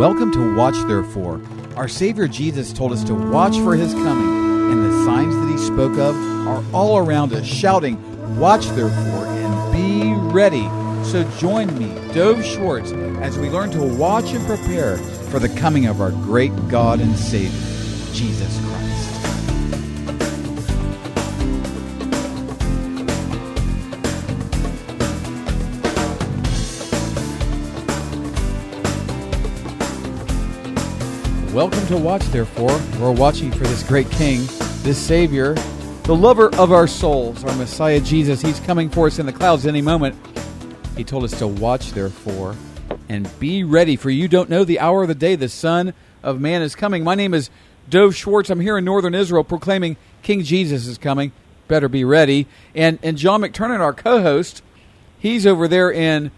Welcome to Watch Therefore. Our Savior Jesus told us to watch for his coming, and the signs that he spoke of are all around us, shouting, Watch therefore and be ready. So join me, Dove Schwartz, as we learn to watch and prepare for the coming of our great God and Savior, Jesus Christ. Welcome to Watch, therefore. We're watching for this great King, this Savior, the lover of our souls, our Messiah Jesus. He's coming for us in the clouds any moment. He told us to watch, therefore, and be ready, for you don't know the hour of the day the Son of Man is coming. My name is Dove Schwartz. I'm here in northern Israel proclaiming King Jesus is coming. Better be ready. And, and John McTernan, our co host, he's over there in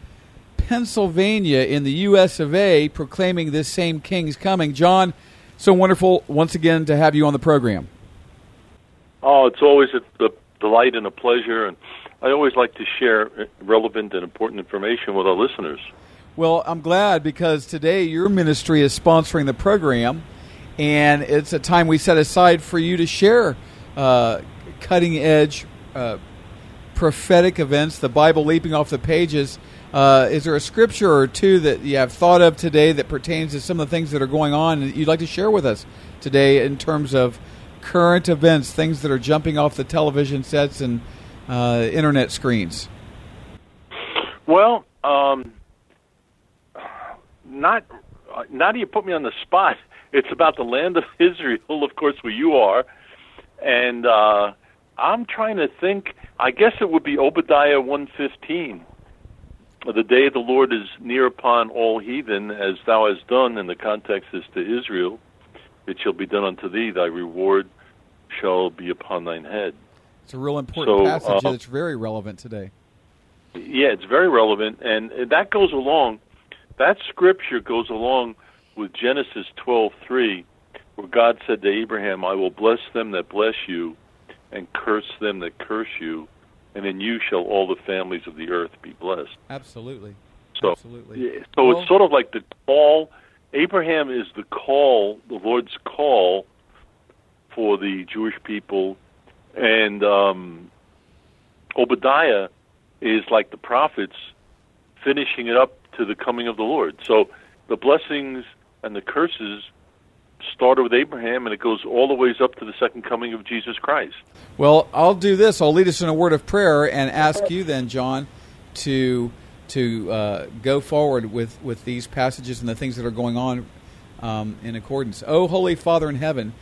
Pennsylvania in the U.S. of A. proclaiming this same King's coming. John, so wonderful once again to have you on the program. Oh, it's always a, a delight and a pleasure, and I always like to share relevant and important information with our listeners. Well, I'm glad because today your ministry is sponsoring the program, and it's a time we set aside for you to share uh, cutting edge uh, prophetic events, the Bible leaping off the pages uh, is there a scripture or two that you have thought of today that pertains to some of the things that are going on that you'd like to share with us today in terms of current events, things that are jumping off the television sets and uh, internet screens? Well, um, not now do you put me on the spot. It's about the land of Israel, of course, where you are, and uh, I'm trying to think. I guess it would be Obadiah 115 the day of the Lord is near upon all heathen, as thou hast done, and the context is to Israel. It shall be done unto thee, thy reward shall be upon thine head. It's a real important so, passage uh, that's very relevant today. Yeah, it's very relevant, and that goes along. That scripture goes along with Genesis twelve three, where God said to Abraham, "I will bless them that bless you, and curse them that curse you." And in you shall all the families of the earth be blessed. Absolutely. So, Absolutely. so well, it's sort of like the call. Abraham is the call, the Lord's call for the Jewish people, and um, Obadiah is like the prophets finishing it up to the coming of the Lord. So the blessings and the curses started with Abraham and it goes all the ways up to the second coming of Jesus Christ. Well, I'll do this. I'll lead us in a word of prayer and ask you then, John, to to uh, go forward with, with these passages and the things that are going on um, in accordance. Oh, Holy Father in heaven,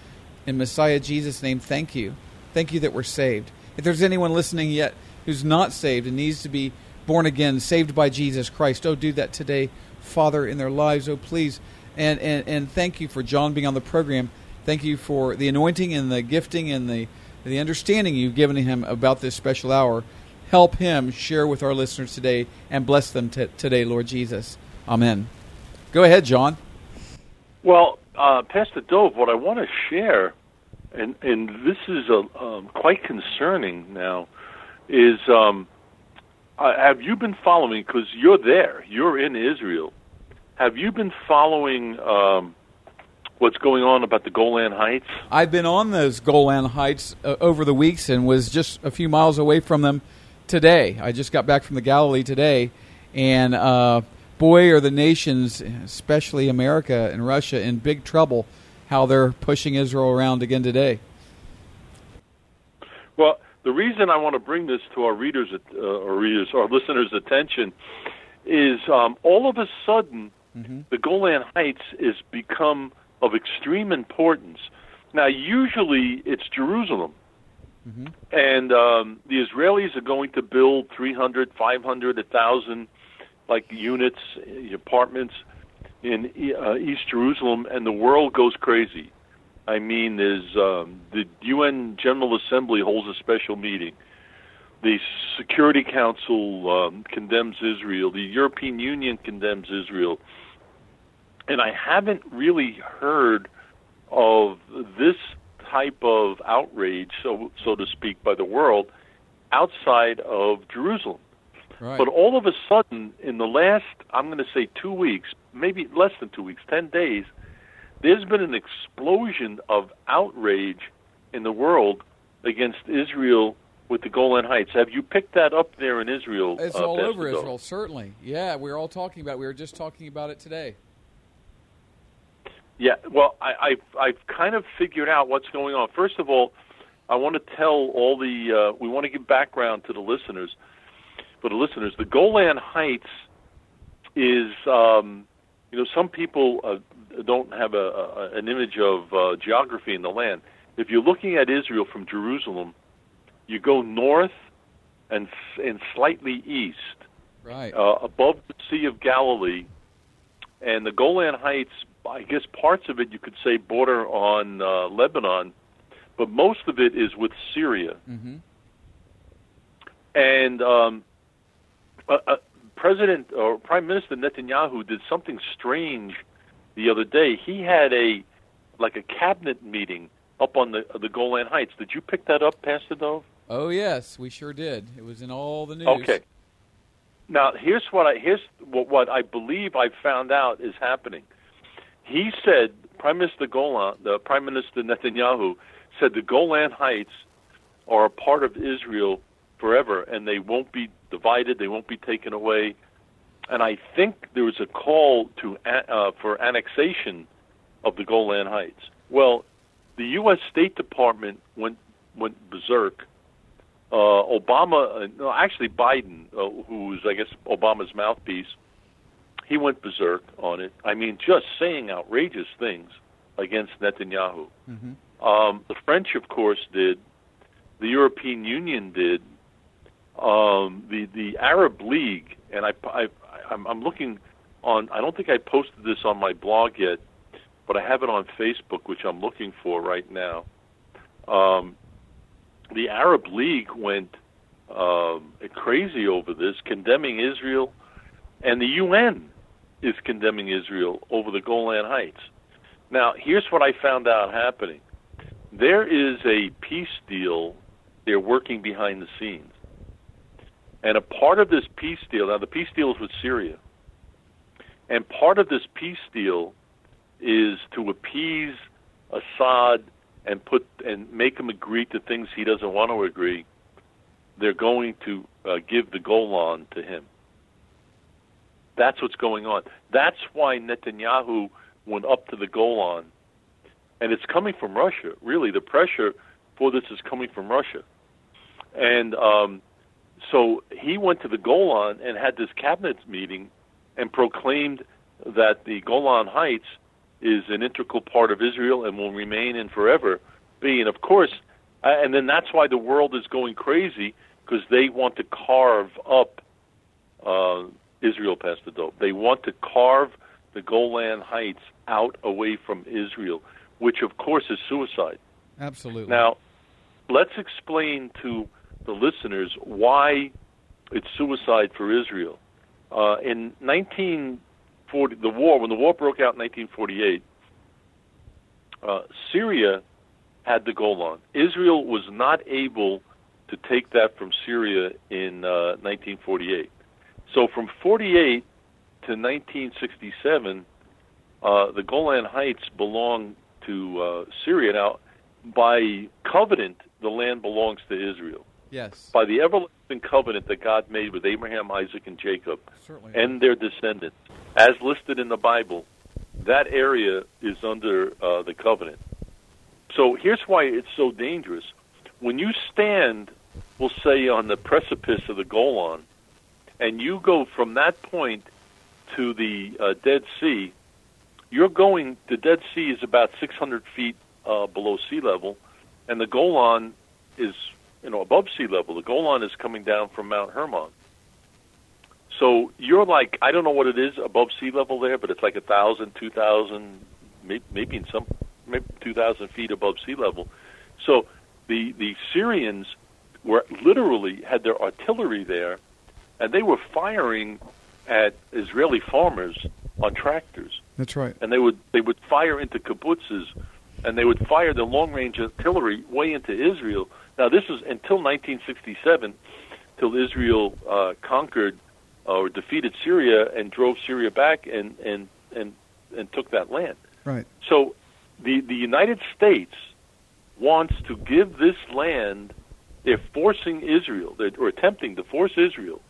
in Messiah Jesus' name, thank you. Thank you that we're saved. If there's anyone listening yet who's not saved and needs to be born again, saved by Jesus Christ, oh, do that today, Father, in their lives. Oh, please and, and, and thank you for John being on the program. Thank you for the anointing and the gifting and the, the understanding you've given him about this special hour. Help him share with our listeners today and bless them t- today, Lord Jesus. Amen. Go ahead, John. Well, uh, Pastor Dove, what I want to share, and, and this is a, um, quite concerning now, is um, uh, have you been following, because you're there, you're in Israel, have you been following um, what's going on about the Golan Heights? I've been on those Golan Heights uh, over the weeks and was just a few miles away from them today. I just got back from the Galilee today, and uh, boy, are the nations, especially America and Russia, in big trouble. How they're pushing Israel around again today. Well, the reason I want to bring this to our readers, uh, or readers, our listeners' attention, is um, all of a sudden mm-hmm. the Golan Heights is become of extreme importance. Now, usually it's Jerusalem. Mm-hmm. And um, the Israelis are going to build 300, 500, 1,000 like units, uh, apartments in uh, East Jerusalem, and the world goes crazy. I mean, there's um, the UN General Assembly holds a special meeting. The Security Council um, condemns Israel. The European Union condemns Israel and I haven't really heard of this type of outrage, so so to speak, by the world outside of Jerusalem. Right. But all of a sudden, in the last, I'm going to say two weeks, maybe less than two weeks, 10 days, there's been an explosion of outrage in the world against Israel with the Golan Heights. Have you picked that up there in Israel? It's uh, all Pastor over Doe? Israel, certainly. Yeah, we're all talking about. it. We were just talking about it today. Yeah, well, I, I've I've kind of figured out what's going on. First of all, I want to tell all the uh, we want to give background to the listeners. For the listeners, the Golan Heights is um, you know some people uh, don't have a, a, an image of uh, geography in the land. If you're looking at Israel from Jerusalem, you go north and and slightly east Right. uh, above the Sea of Galilee, and the Golan Heights. I guess parts of it you could say border on uh, Lebanon, but most of it is with Syria. hmm And um, uh, uh, President or Prime Minister Netanyahu did something strange the other day. He had a like a cabinet meeting up on the the Golan Heights. Did you pick that up, Pastor Dove? Oh yes, we sure did. It was in all the news. Okay. Now here's what I here's what, what I believe I found out is happening. He said Prime Minister Golan, the Prime Minister Netanyahu said the Golan Heights are a part of Israel forever, and they won't be divided. They won't be taken away. And I think there was a call to uh, for annexation of the Golan Heights. Well, the U.S. State Department went went berserk uh, Obama, uh, no, actually Biden, uh, who's I guess Obama's mouthpiece, he went berserk on it. I mean, just saying outrageous things against Netanyahu. hmm Um, the French, of course, did. The European Union did. Um, the the Arab League, and I, I I'm, I'm looking on. I don't think I posted this on my blog yet, but I have it on Facebook, which I'm looking for right now. Um, the Arab League went um, crazy over this, condemning Israel, and the UN is condemning Israel over the Golan Heights. Now, here's what I found out happening. There is a peace deal they're working behind the scenes. And a part of this peace deal, now the peace deal is with Syria. And part of this peace deal is to appease Assad and put and make him agree to things he doesn't want to agree. They're going to uh, give the Golan to him. That's what's going on. That's why Netanyahu went up to the Golan, and it's coming from Russia. Really, the pressure for this is coming from Russia, and um, so he went to the Golan and had this cabinet meeting and proclaimed that the Golan Heights is an integral part of Israel and will remain and forever be. And of course, and then that's why the world is going crazy because they want to carve up uh, Israel, Pastor Dove. They want to carve the Golan Heights out away from Israel, which of course is suicide. Absolutely. Now, let's explain to the listeners why it's suicide for Israel. Uh, in 1940, the war, when the war broke out in 1948, uh, Syria had the Golan. Israel was not able to take that from Syria in uh, 1948. So from 48 to 1967, uh, the Golan Heights belonged to uh, Syria. Now, by covenant, the land belongs to Israel. yes. By the everlasting covenant that God made with Abraham, Isaac, and Jacob, Certainly. and their descendants, as listed in the Bible, that area is under uh, the covenant. So here's why it's so dangerous. When you stand, we'll say, on the precipice of the Golan, and you go from that point to the uh, Dead Sea, you're going, the Dead Sea is about 600 feet uh, below sea level, and the Golan is, you know, above sea level. The Golan is coming down from Mount Hermon. So you're like, I don't know what it is above sea level there, but it's like a thousand, two thousand, maybe, maybe in some, maybe two thousand feet above sea level. So the the Syrians were literally had their artillery there, and they were firing at Israeli farmers on tractors, That's right. and they would they would fire into kibbutzes, and they would fire the long range artillery way into Israel. Now this is until 1967. till Israel uh, conquered or defeated Syria and drove Syria back and and and and took that land. Right. So the the United States wants to give this land. They're forcing Israel, they're, or attempting to force Israel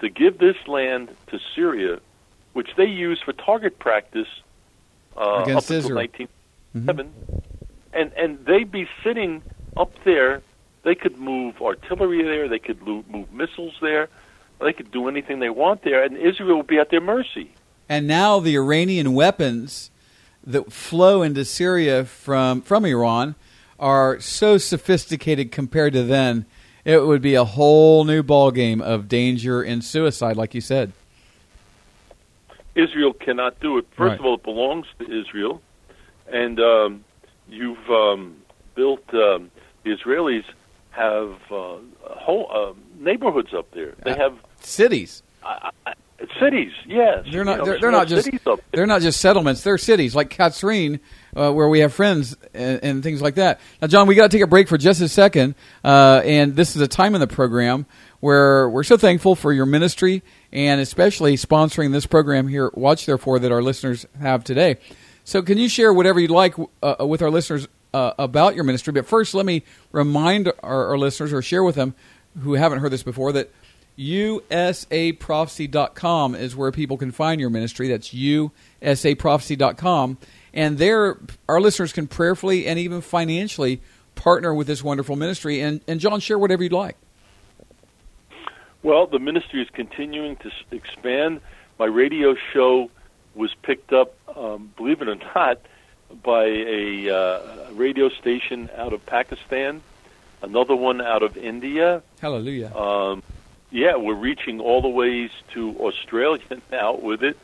to give this land to Syria, which they use for target practice uh, Against up Israel. until 1907. And and they'd be sitting up there. They could move artillery there. They could move missiles there. They could do anything they want there, and Israel would be at their mercy. And now the Iranian weapons that flow into Syria from from Iran are so sophisticated compared to then. It would be a whole new ballgame of danger and suicide, like you said. Israel cannot do it. First Right. of all, it belongs to Israel, and um, you've um, built. Um, the Israelis have uh, whole uh, neighborhoods up there. They have Cities. uh, uh, cities. Yes, They're not. You know, They're, they're not just. They're not just settlements. They're cities like Katzrin, uh, where we have friends and, and things like that. Now, John, we got to take a break for just a second, uh, and this is a time in the program where we're so thankful for your ministry and especially sponsoring this program here, at Watch Therefore, that our listeners have today. So, can you share whatever you'd like uh, with our listeners uh, about your ministry? But first, let me remind our, our listeners or share with them who haven't heard this before that usaprophecy.com is where people can find your ministry. That's usaprophecy.com. And there, our listeners can prayerfully and even financially partner with this wonderful ministry. And, and John, share whatever you'd like. Well, the ministry is continuing to expand. My radio show was picked up, um, believe it or not, by a uh, radio station out of Pakistan, another one out of India. Hallelujah. Um, yeah, we're reaching all the ways to Australia now with it.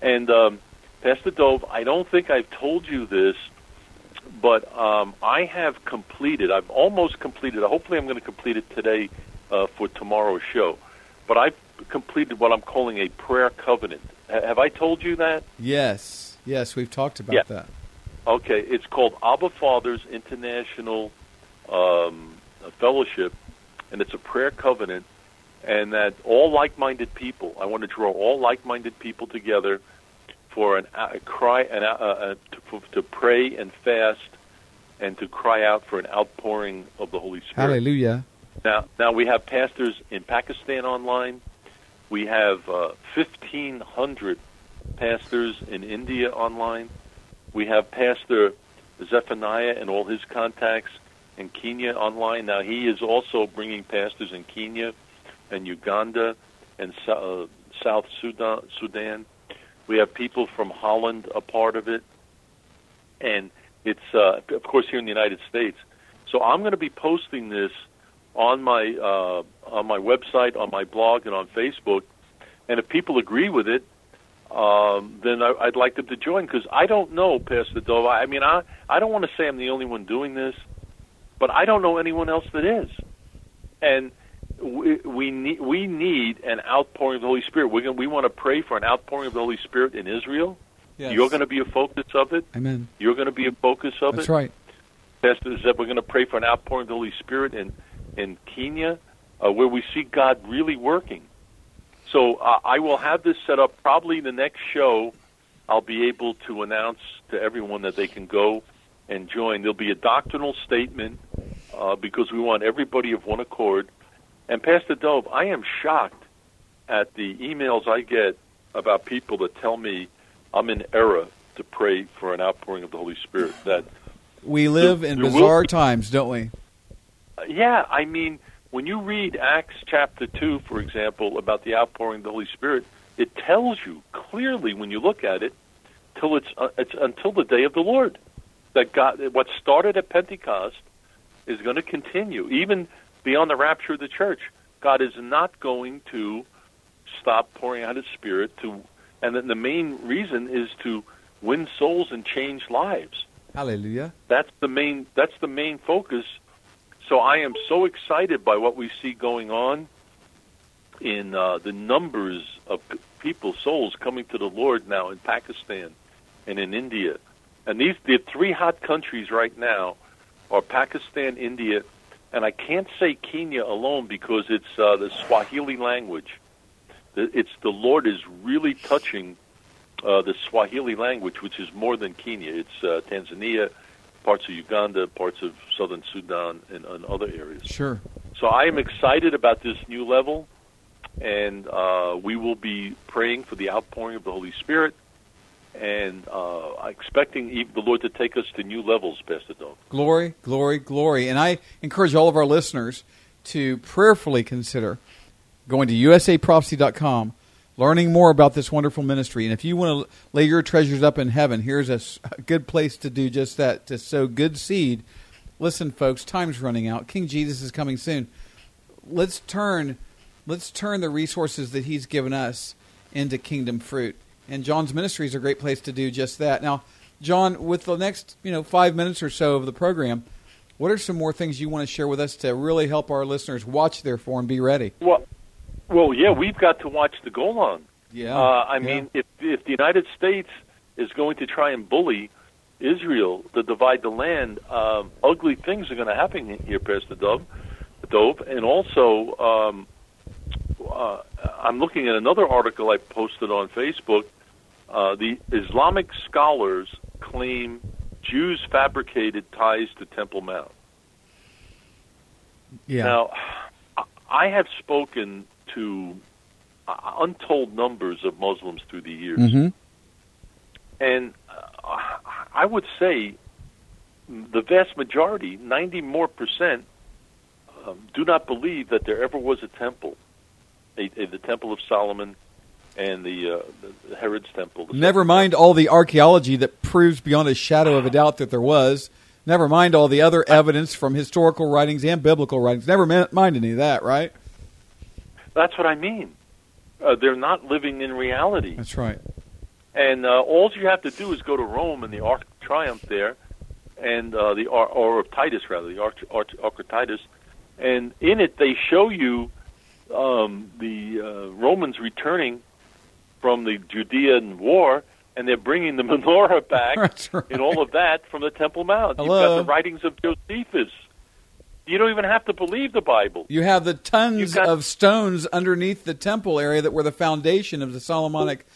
And um, Pastor Dove, I don't think I've told you this, but um, I have completed. I've almost completed. Hopefully, I'm going to complete it today uh, for tomorrow's show. But I've completed what I'm calling a prayer covenant. Ha- have I told you that? Yes. Yes, we've talked about Yeah. that. Okay, it's called Abba Fathers International um, Fellowship, and it's a prayer covenant. And that all like-minded people, I want to draw all like-minded people together for an, a cry and uh, uh, to, for, to pray and fast, and to cry out for an outpouring of the Holy Spirit. Hallelujah. Now, now we have pastors in Pakistan online. We have uh, 1,500 pastors in India online. We have Pastor Zephaniah and all his contacts in Kenya online. Now, he is also bringing pastors in Kenya and Uganda and uh, South Sudan. Sudan. We have people from Holland a part of it. And it's, uh, of course, here in the United States. So I'm going to be posting this on my uh, on my website, on my blog, and on Facebook. And if people agree with it, um, then I, I'd like them to join because I don't know, Pastor Dove. I mean, I I don't want to say I'm the only one doing this, but I don't know anyone else that is. And we we need we need an outpouring of the Holy Spirit. We're going we want to pray for an outpouring of the Holy Spirit in Israel. Yes. You're going to be a focus of it. Amen. You're going to be a focus of That's it. That's right. Pastor said we're going to pray for an outpouring of the Holy Spirit in in Kenya, uh, where we see God really working. So uh, I will have this set up. Probably in the next show, I'll be able to announce to everyone that they can go and join. There'll be a doctrinal statement uh, because we want everybody of one accord. And Pastor Dove, I am shocked at the emails I get about people that tell me I'm in error to pray for an outpouring of the Holy Spirit. That We live in there bizarre be- times, don't we? Uh, yeah, I mean, when you read Acts chapter 2, for example, about the outpouring of the Holy Spirit, it tells you clearly when you look at it till it's uh, it's until the day of the Lord that God what started at Pentecost is going to continue even beyond the rapture of the church. God is not going to stop pouring out his spirit to and then the main reason is to win souls and change lives Hallelujah. that's the main that's the main focus so i am so excited by what we see going on in uh, the numbers of people souls coming to the lord now in pakistan and in india and these the three hot countries right now are pakistan india and I can't say Kenya alone because it's uh, the Swahili language. It's the Lord is really touching uh, the Swahili language, which is more than Kenya. It's uh, Tanzania, parts of Uganda, parts of southern Sudan, and, and other areas. Sure. So I am excited about this new level, and uh, we will be praying for the outpouring of the Holy Spirit and uh, expecting the Lord to take us to new levels, Pastor Dove. Glory, glory, glory. And I encourage all of our listeners to prayerfully consider going to usaprophecy.com, learning more about this wonderful ministry. And if you want to lay your treasures up in heaven, here's a, a good place to do just that, to sow good seed. Listen, folks, time's running out. King Jesus is coming soon. Let's turn, let's turn the resources that He's given us into kingdom fruit and John's ministry is a great place to do just that. Now, John, with the next you know five minutes or so of the program, what are some more things you want to share with us to really help our listeners watch therefore and be ready? Well, well, yeah, we've got to watch the Golan. Yeah, uh, I yeah. mean, if if the United States is going to try and bully Israel to divide the land, um, ugly things are going to happen here, Pastor Dove, Dove, and also. Um, uh, I'm looking at another article I posted on Facebook uh, the Islamic scholars claim Jews fabricated ties to Temple Mount. Yeah. Now, I have spoken to untold numbers of Muslims through the years, mm-hmm. and uh, I would say the vast majority, ninety more percent, um, do not believe that there ever was a temple, a, a, the Temple of Solomon, and the, uh, the Herod's temple. The Never mind temple. all the archaeology that proves beyond a shadow of a doubt that there was. Never mind all the other evidence from historical writings and biblical writings. Never mind any of that, right? That's what I mean. Uh, they're not living in reality. That's right. And uh, all you have to do is go to Rome and the Ark of Triumph there, and uh, the or, or of Titus rather, the Ark of Titus, and in it they show you um, the uh, Romans returning from the Judean war, and they're bringing the menorah back right. and all of that from the Temple Mount. Hello. You've got the writings of Josephus. You don't even have to believe the Bible. You have the tons got, of stones underneath the temple area that were the foundation of the Solomonic.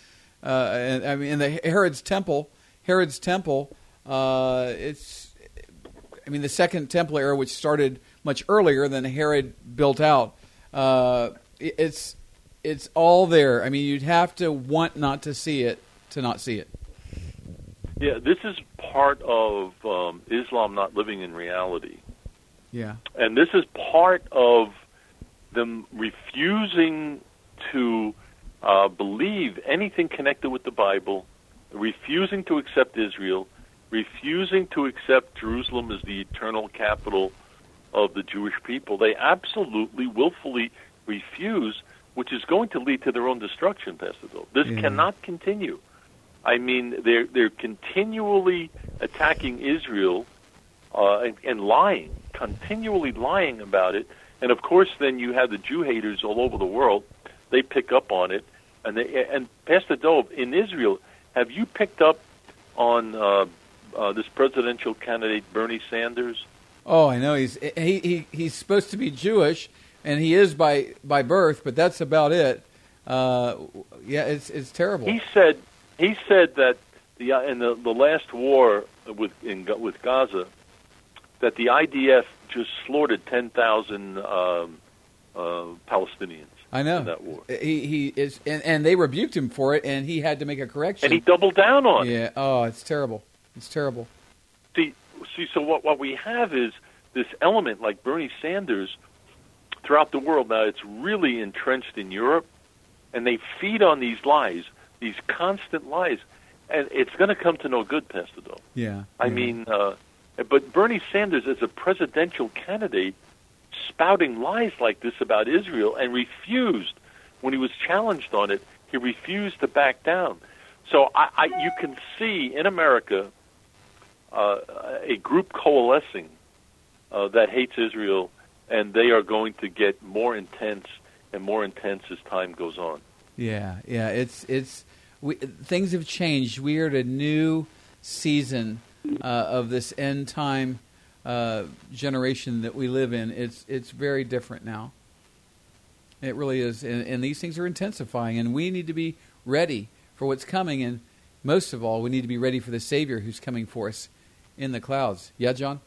Uh, and, I mean, in the Herod's temple, Herod's temple. Uh, it's, I mean, the second temple era, which started much earlier than Herod built out. Uh, it's it's all there. I mean, you'd have to want not to see it to not see it. Yeah, this is part of um, Islam not living in reality. Yeah, and this is part of them refusing to uh, believe anything connected with the Bible, refusing to accept Israel, refusing to accept Jerusalem as the eternal capital of the Jewish people. They absolutely, willfully refuse which is going to lead to their own destruction, Pastor Bill. This yeah. cannot continue. I mean, they're they're continually attacking Israel uh, and, and lying, continually lying about it. And of course, then you have the Jew haters all over the world. They pick up on it, and they and Pastor Dove in Israel. Have you picked up on uh, uh, this presidential candidate Bernie Sanders? Oh, I know he's he, he he's supposed to be Jewish, and he is by by birth, but that's about it. Uh, yeah, it's it's terrible. He said he said that the in the, the last war with in with Gaza that the IDF just slaughtered ten thousand um, uh, Palestinians. I know in that war. He he is, and, and they rebuked him for it, and he had to make a correction. And he doubled down on yeah. it. Yeah. Oh, it's terrible. It's terrible. See, see. So what what we have is this element like Bernie Sanders throughout the world. Now it's really entrenched in Europe, and they feed on these lies, these constant lies, and it's going to come to no good, Pastor Bill. Yeah. I yeah. mean, uh, but Bernie Sanders, as a presidential candidate, spouting lies like this about Israel and refused when he was challenged on it. He refused to back down. So I, I, you can see in America uh, a group coalescing uh, that hates Israel and they are going to get more intense and more intense as time goes on. Yeah, yeah, it's it's we, things have changed. We are at a new season uh, of this end time uh, generation that we live in, it's it's very different now. It really is, and, and these things are intensifying, and we need to be ready for what's coming, and most of all, we need to be ready for the Savior who's coming for us in the clouds. Yeah, John.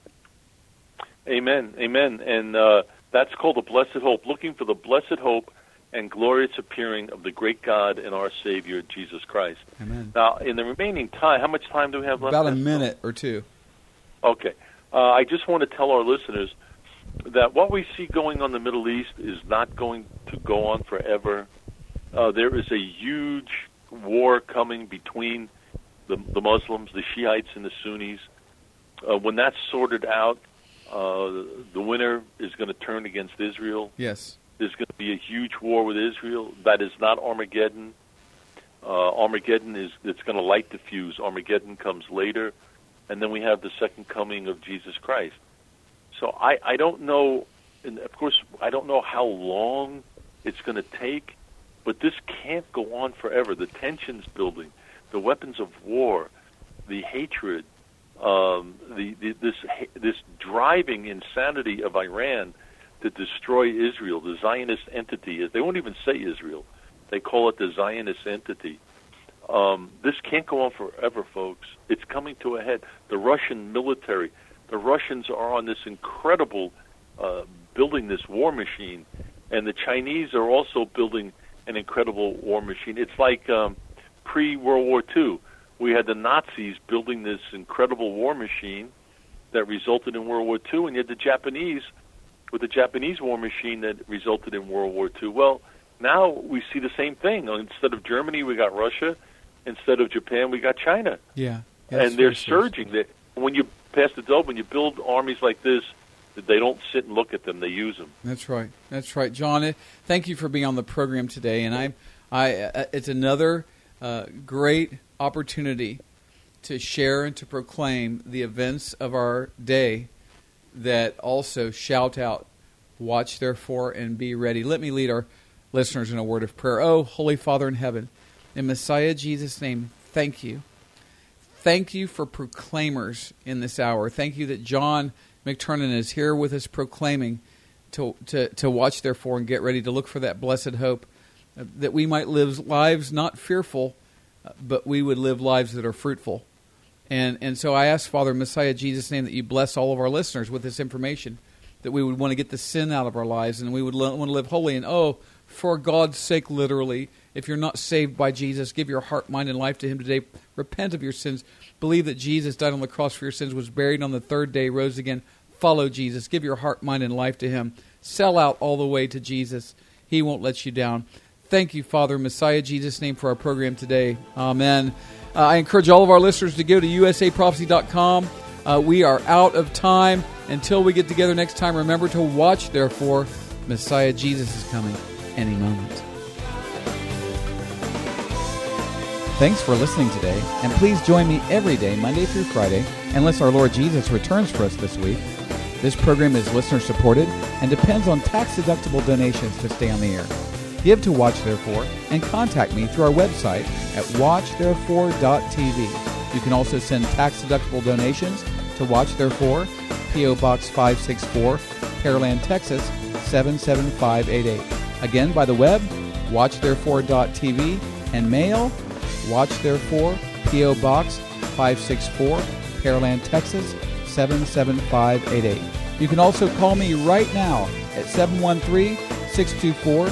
Amen. Amen. And uh, that's called the blessed hope. Looking for the blessed hope and glorious appearing of the great God and our Savior Jesus Christ. Amen. Now, in the remaining time, how much time do we have left? About a minute or two. Okay. Uh, I just want to tell our listeners that what we see going on in the Middle East is not going to go on forever. Uh, there is a huge war coming between the, the Muslims, the Shiites, and the Sunnis. Uh, when that's sorted out, uh, the winner is going to turn against Israel. Yes. There's going to be a huge war with Israel. That is not Armageddon. Uh, Armageddon is it's going to light the fuse. Armageddon comes later, and then we have the second coming of Jesus Christ. So I, I don't know, and of course I don't know how long it's going to take, but this can't go on forever. The tensions building, the weapons of war, the hatred, um, the, the this this driving insanity of Iran to destroy Israel, the Zionist entity. They won't even say Israel; they call it the Zionist entity. Um, this can't go on forever, folks. It's coming to a head. The Russian military, the Russians are on this incredible uh, building this war machine, and the Chinese are also building an incredible war machine. It's like um, pre World War II we had the Nazis building this incredible war machine that resulted in World War II, and you had the Japanese with the Japanese war machine that resulted in World War II. Well, now we see the same thing. Instead of Germany, we got Russia. Instead of Japan, we got China. Yeah, and they're surging. They, when you Pastor Dove, when you build armies like this, they don't sit and look at them; they use them. That's right. That's right, John. Eh, thank you for being on the program today, and I, I, uh, it's another uh, great opportunity to share and to proclaim the events of our day that also shout out, Watch therefore and be ready. Let me lead our listeners in a word of prayer. Oh, Holy Father in heaven, in Messiah Jesus' name, thank you. Thank you for proclaimers in this hour. Thank you that John McTernan is here with us proclaiming to, to, to watch therefore and get ready to look for that blessed hope, uh, that we might live lives not fearful but we would live lives that are fruitful. And, and so I ask, Father, Messiah, Jesus' name, that you bless all of our listeners with this information, that we would want to get the sin out of our lives and we would want to live holy. And oh, for God's sake, literally, if you're not saved by Jesus, give your heart, mind, and life to Him today. Repent of your sins. Believe that Jesus died on the cross for your sins, was buried on the third day, rose again. Follow Jesus. Give your heart, mind, and life to Him. Sell out all the way to Jesus. He won't let you down. Thank you, Father, Messiah, Jesus' name, for our program today. Amen. Uh, I encourage all of our listeners to go to usaprophecy.com. Uh, we are out of time. Until we get together next time, remember to watch, therefore, Messiah Jesus is coming any moment. Thanks for listening today, and please join me every day, Monday through Friday, unless our Lord Jesus returns for us this week. This program is listener supported and depends on tax deductible donations to stay on the air. Give to Watch Therefore and contact me through our website at watchtherefore.tv. You can also send tax deductible donations to Watch Therefore, P.O. Box 564, Pearland, Texas 77588. Again, by the web, watchtherefore.tv, and mail, Watch Therefore, P.O. Box 564, Pearland, Texas 77588. You can also call me right now at 713 624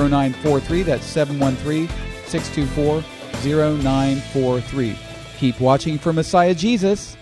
0943. That's 713 624 0943. Keep watching for Messiah Jesus.